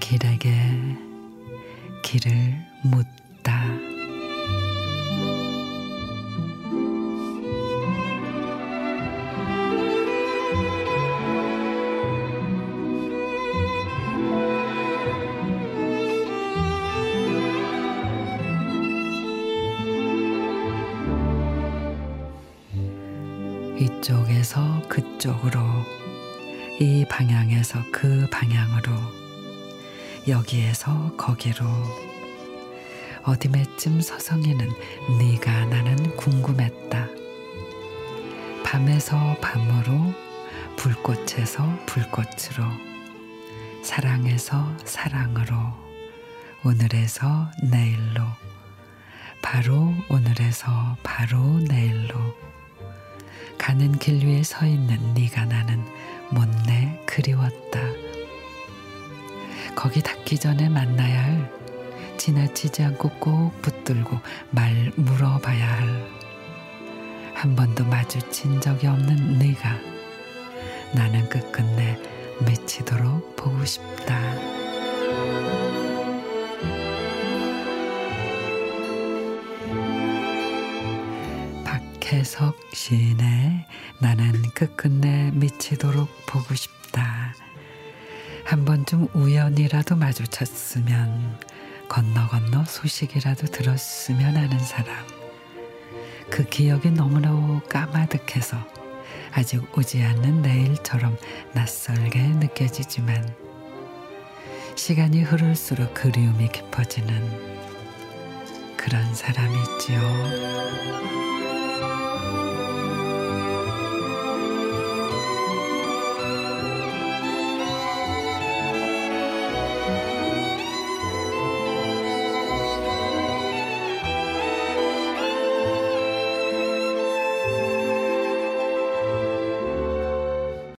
길에게 길을 묻 이쪽에서 그쪽으로, 이 방향에서 그 방향으로, 여기에서 거기로, 어디매쯤 서성이는 네가 나는 궁금했다. 밤에서 밤으로, 불꽃에서 불꽃으로, 사랑에서 사랑으로, 오늘에서 내일로, 바로 오늘에서 바로 내일로, 가는 길 위에 서 있는 네가 나는 못내 그리웠다. 거기 닿기 전에 만나야 할 지나치지 않고 꼭 붙들고 말 물어봐야 할 한 번도 마주친 적이 없는 네가 나는 끝끝내 미치도록 보고 싶다. 박혜석 시인의 나는 끝끝내 미치도록 보고 싶다. 한 번쯤 우연이라도 마주쳤으면 건너 건너 소식이라도 들었으면 하는 사람. 그 기억이 너무나 까마득해서 아직 오지 않는 내일처럼 낯설게 느껴지지만 시간이 흐를수록 그리움이 깊어지는 그런 사람이 있지요.